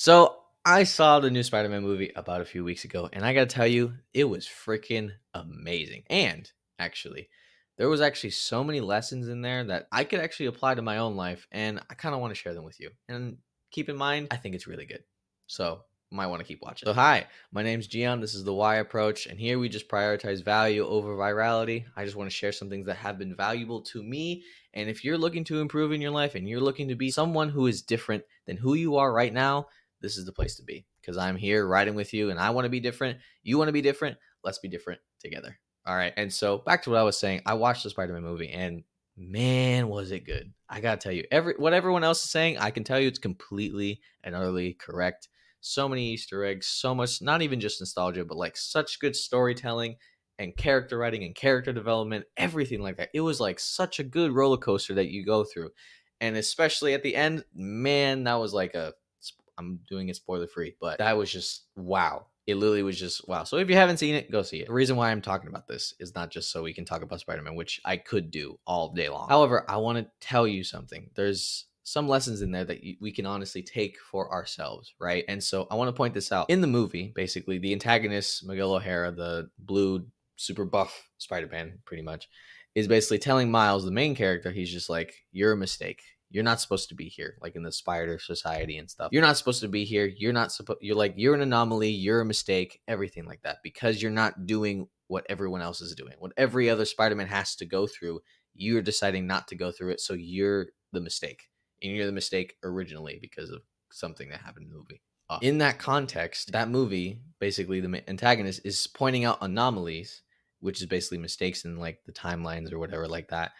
So I saw the new Spider Man movie about a few weeks ago, and I gotta tell you, it was freaking amazing. And actually, there was actually so many lessons in there that I could actually apply to my own life, and I kind of want to share them with you. And keep in mind, I think it's really good. So might want to keep watching. So hi, my name's Gian. This is the Why approach, and here we just prioritize value over virality. I just want to share some things that have been valuable to me. And if you're looking to improve in your life and you're looking to be someone who is different than who you are right now, this is the place to be because I'm here riding with you and I want to be different. You want to be different. Let's be different together. All right. And so back to what I was saying, I watched the Spider-Man movie and man, was it good. I got to tell you, every what everyone else is saying, I can tell you it's completely and utterly correct. So many Easter eggs, so much, not even just nostalgia, but like such good storytelling and character writing and character development, everything like that. It was like such a good roller coaster that you go through. And especially at the end, man, that was like a I'm doing it spoiler free, but that was just wow. It literally was just wow. So if you haven't seen it, go see it. The reason why I'm talking about this is not just so we can talk about Spider Man, which I could do all day long. However, I want to tell you something. There's some lessons in there that we can honestly take for ourselves, right? And so I want to point this out. In the movie, basically, the antagonist, Miguel O'Hara, the blue, super buff Spider Man, pretty much, is basically telling Miles, the main character, he's just like, You're a mistake you're not supposed to be here like in the spider society and stuff. You're not supposed to be here. You're not supposed you're like you're an anomaly. You're a mistake. Everything like that. Because you're not doing what everyone else is doing. What every other spider-man has to go through you're deciding not to go through it. So you're the mistake. And you're the mistake originally because of something that happened in the movie. Uh, in that context that movie basically the antagonist is pointing out anomalies which is basically mistakes in like the timelines or whatever like that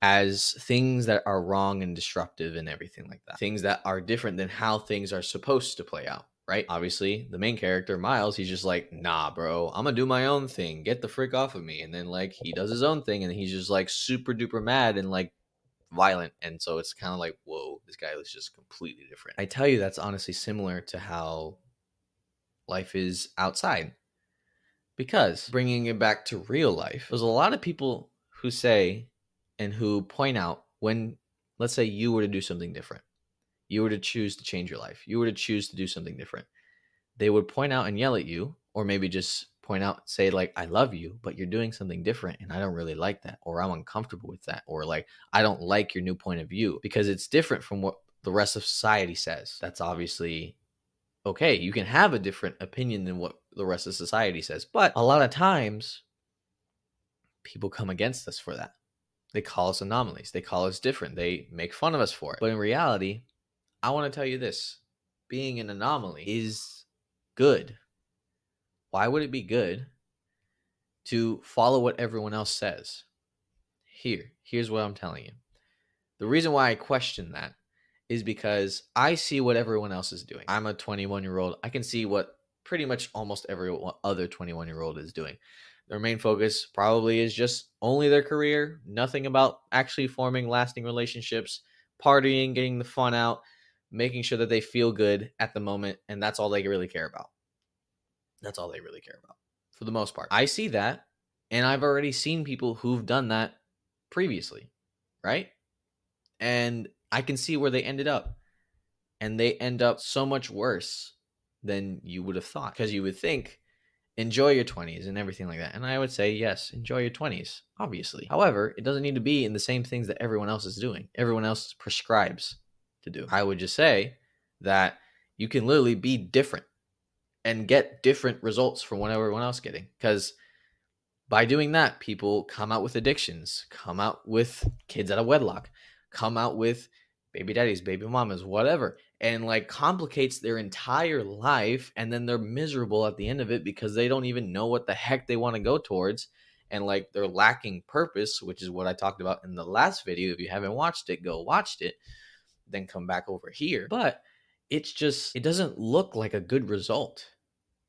as things that are wrong and disruptive and everything like that. Things that are different than how things are supposed to play out, right? Obviously, the main character, Miles, he's just like, nah, bro, I'm gonna do my own thing. Get the frick off of me. And then, like, he does his own thing and he's just like super duper mad and like violent. And so it's kind of like, whoa, this guy is just completely different. I tell you, that's honestly similar to how life is outside. Because bringing it back to real life, there's a lot of people who say, and who point out when, let's say, you were to do something different, you were to choose to change your life, you were to choose to do something different, they would point out and yell at you, or maybe just point out, say, like, I love you, but you're doing something different and I don't really like that, or I'm uncomfortable with that, or like, I don't like your new point of view because it's different from what the rest of society says. That's obviously okay. You can have a different opinion than what the rest of society says, but a lot of times people come against us for that. They call us anomalies. They call us different. They make fun of us for it. But in reality, I want to tell you this being an anomaly is good. Why would it be good to follow what everyone else says? Here, here's what I'm telling you. The reason why I question that is because I see what everyone else is doing. I'm a 21 year old. I can see what pretty much almost every other 21 year old is doing. Their main focus probably is just only their career, nothing about actually forming lasting relationships, partying, getting the fun out, making sure that they feel good at the moment, and that's all they really care about. That's all they really care about for the most part. I see that, and I've already seen people who've done that previously, right? And I can see where they ended up. And they end up so much worse than you would have thought. Because you would think enjoy your 20s and everything like that. And I would say, yes, enjoy your 20s, obviously. However, it doesn't need to be in the same things that everyone else is doing, everyone else prescribes to do. I would just say that you can literally be different and get different results from what everyone else getting. Because by doing that, people come out with addictions, come out with kids out of wedlock, come out with baby daddies, baby mamas, whatever and like complicates their entire life and then they're miserable at the end of it because they don't even know what the heck they want to go towards and like they're lacking purpose which is what i talked about in the last video. If you haven't watched it go watched it then come back over here. But it's just it doesn't look like a good result.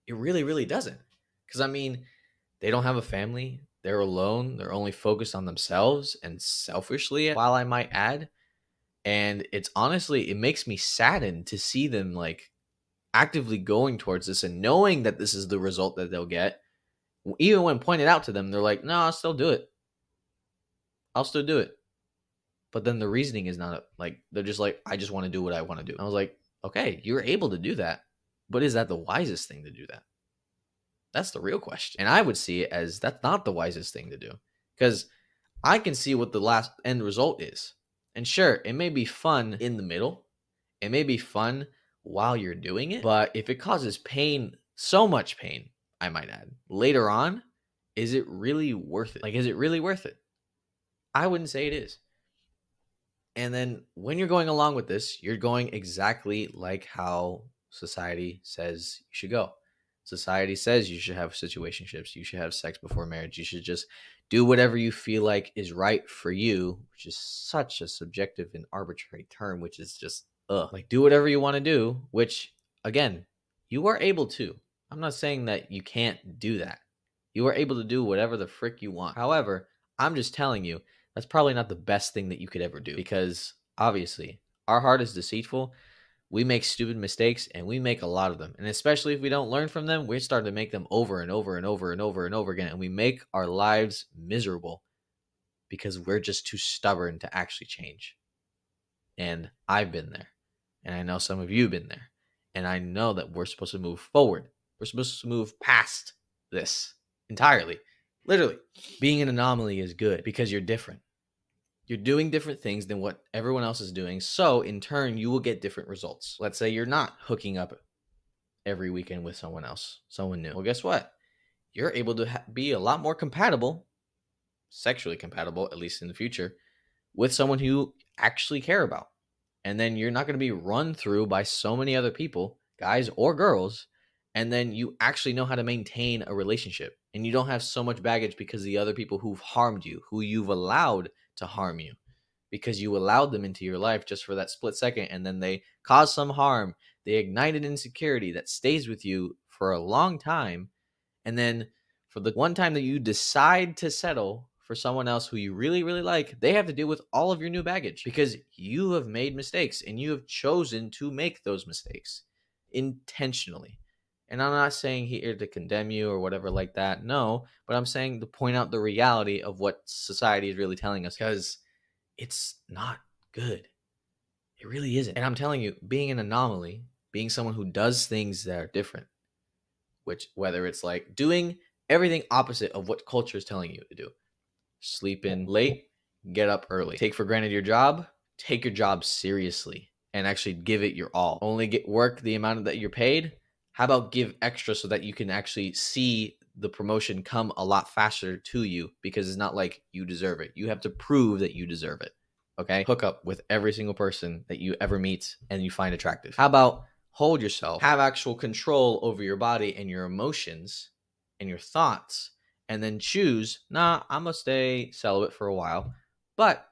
It really really doesn't. Because i mean they don't have a family. They're alone. They're only focused on themselves and selfishly while i might add and it's honestly it makes me saddened to see them like actively going towards this and knowing that this is the result that they'll get even when pointed out to them they're like no i'll still do it i'll still do it but then the reasoning is not like they're just like i just want to do what i want to do i was like Okay, you're able to do that, but is that the wisest thing to do that? That's the real question. And I would see it as that's not the wisest thing to do because I can see what the last end result is. And sure, it may be fun in the middle, it may be fun while you're doing it, but if it causes pain, so much pain, I might add, later on, is it really worth it? Like, is it really worth it? I wouldn't say it is. And then when you're going along with this, you're going exactly like how society says you should go. Society says you should have situationships, you should have sex before marriage, you should just do whatever you feel like is right for you, which is such a subjective and arbitrary term, which is just ugh. Like do whatever you want to do, which again, you are able to. I'm not saying that you can't do that. You are able to do whatever the frick you want. However, I'm just telling you that's probably not the best thing that you could ever do because obviously our heart is deceitful. We make stupid mistakes and we make a lot of them. And especially if we don't learn from them, we're starting to make them over and over and over and over and over again. And we make our lives miserable because we're just too stubborn to actually change. And I've been there. And I know some of you have been there. And I know that we're supposed to move forward. We're supposed to move past this entirely. Literally, being an anomaly is good because you're different. You're doing different things than what everyone else is doing. So, in turn, you will get different results. Let's say you're not hooking up every weekend with someone else, someone new. Well, guess what? You're able to ha- be a lot more compatible, sexually compatible, at least in the future, with someone who actually care about. And then you're not going to be run through by so many other people, guys or girls, and then you actually know how to maintain a relationship and you don't have so much baggage because the other people who've harmed you, who you've allowed to harm you, because you allowed them into your life just for that split second and then they cause some harm. They ignite an insecurity that stays with you for a long time. And then for the one time that you decide to settle for someone else who you really, really like, they have to deal with all of your new baggage because you have made mistakes and you have chosen to make those mistakes intentionally. And I'm not saying here to condemn you or whatever like that. No, but I'm saying to point out the reality of what society is really telling us because it's not good. It really isn't. And I'm telling you, being an anomaly, being someone who does things that are different, which whether it's like doing everything opposite of what culture is telling you to do, sleep in late, get up early, take for granted your job, take your job seriously and actually give it your all. Only get work the amount that you're paid how about give extra so that you can actually see the promotion come a lot faster to you because it's not like you deserve it. You have to prove that you deserve it. Okay? Hook up with every single person that you ever meet and you find attractive. How about hold yourself, have actual control over your body and your emotions and your thoughts, and then choose, nah, I'm gonna stay celibate for a while, but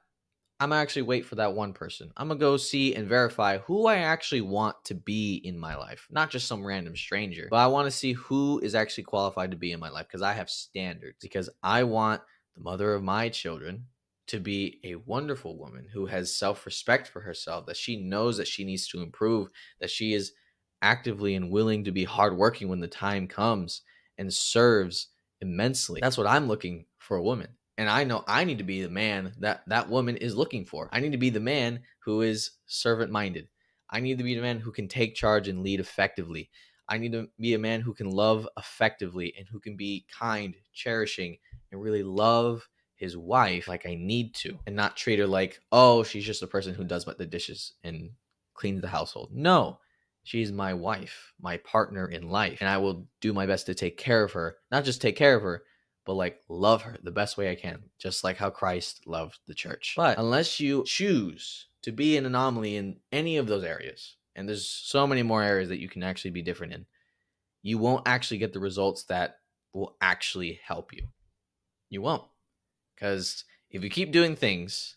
I'm actually wait for that one person. I'm gonna go see and verify who I actually want to be in my life, not just some random stranger, but I want to see who is actually qualified to be in my life because I have standards. Because I want the mother of my children to be a wonderful woman who has self respect for herself, that she knows that she needs to improve, that she is actively and willing to be hardworking when the time comes and serves immensely. That's what I'm looking for a woman and I know I need to be the man that that woman is looking for. I need to be the man who is servant minded. I need to be the man who can take charge and lead effectively. I need to be a man who can love effectively and who can be kind, cherishing, and really love his wife like I need to and not treat her like, oh, she's just a person who does the dishes and cleans the household. No, she's my wife, my partner in life, and I will do my best to take care of her. Not just take care of her, but like love her the best way I can, just like how Christ loved the church. But unless you choose to be an anomaly in any of those areas, and there's so many more areas that you can actually be different in, you won't actually get the results that will actually help you. You won't. Because if you keep doing things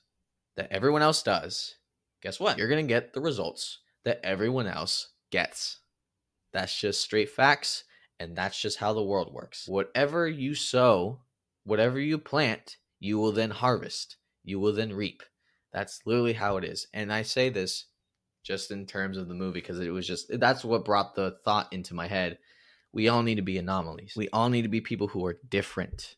that everyone else does, guess what? You're going to get the results that everyone else gets. That's just straight facts. And that's just how the world works. Whatever you sow, whatever you plant, you will then harvest. You will then reap. That's literally how it is. And I say this just in terms of the movie because it was just that's what brought the thought into my head. We all need to be anomalies. We all need to be people who are different.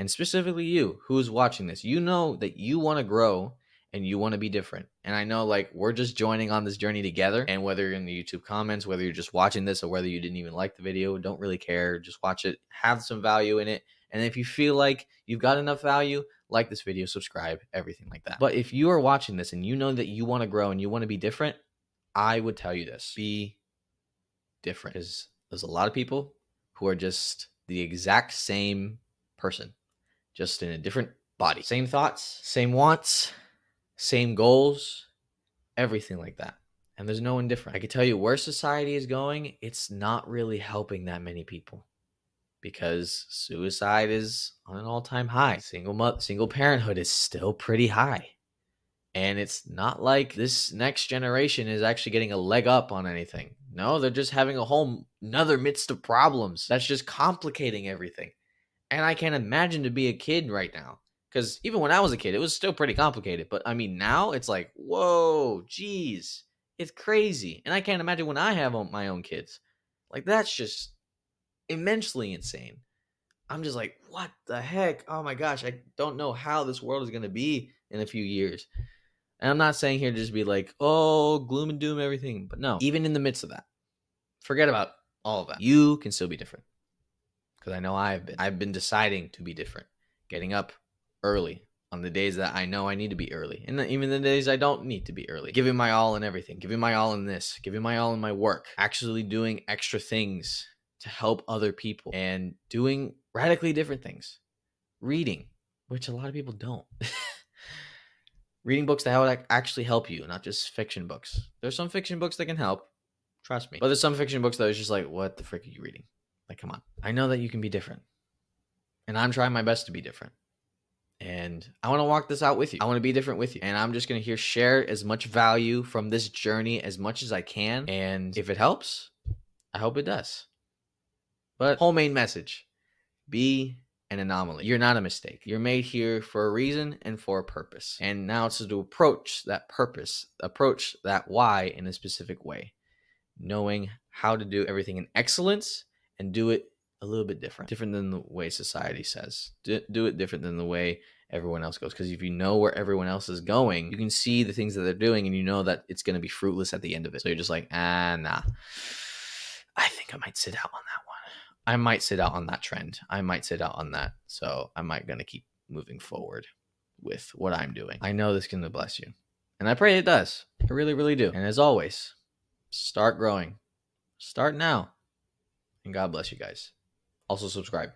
And specifically you who is watching this, you know that you want to grow and you want to be different. And I know like we're just joining on this journey together. And whether you're in the YouTube comments, whether you're just watching this or whether you didn't even like the video, don't really care. Just watch it, have some value in it. And if you feel like you've got enough value, like this video, subscribe, everything like that. But if you are watching this and you know that you want to grow and you want to be different, I would tell you this be different. Because there's a lot of people who are just the exact same person, just in a different body. Same thoughts, same wants, same goals, everything like that. And there's no one different. I can tell you where society is going, it's not really helping that many people because suicide is on an all-time high. Single mother, single parenthood is still pretty high. And it's not like this next generation is actually getting a leg up on anything. No, they're just having a whole another midst of problems. That's just complicating everything. And I can't imagine to be a kid right now. Because even when I was a kid, it was still pretty complicated. But I mean, now it's like, whoa, geez, it's crazy. And I can't imagine when I have my own kids. Like, that's just immensely insane. I'm just like, what the heck? Oh my gosh, I don't know how this world is going to be in a few years. And I'm not saying here to just be like, oh, gloom and doom, everything. But no, even in the midst of that, forget about all of that. You can still be different. Because I know I've been. I've been deciding to be different, getting up early on the days that I know I need to be early, and even the days I don't need to be early. Giving my all in everything, giving my all in this, giving my all in my work, actually doing extra things to help other people, and doing radically different things. Reading, which a lot of people don't. Reading books that would actually help you, not just fiction books. There's some fiction books that can help, trust me. But there's some fiction books that is just like, what the frick are you reading? Like, come on. I know that you can be different. And I'm trying my best to be different. And I want to walk this out with you. I want to be different with you. And I'm just going to here share as much value from this journey as much as I can. And if it helps, I hope it does. But whole main message be an anomaly. You're not a mistake. You're made here for a reason and for a purpose. And now it's to approach that purpose, approach that why in a specific way, knowing how to do everything in excellence and do it a little bit different, different than the way society says. Do, do it different than the way everyone else goes. Because if you know where everyone else is going, you can see the things that they're doing and you know that it's going to be fruitless at the end of it. So you're just like, ah, nah. I think I might sit out on that one. I might sit out on that trend. I might sit out on that. So I might going to keep moving forward with what I'm doing. I know this can bless you. And I pray it does. I really, really do. And as always, start growing. Start now. And God bless you guys. Also, subscribe.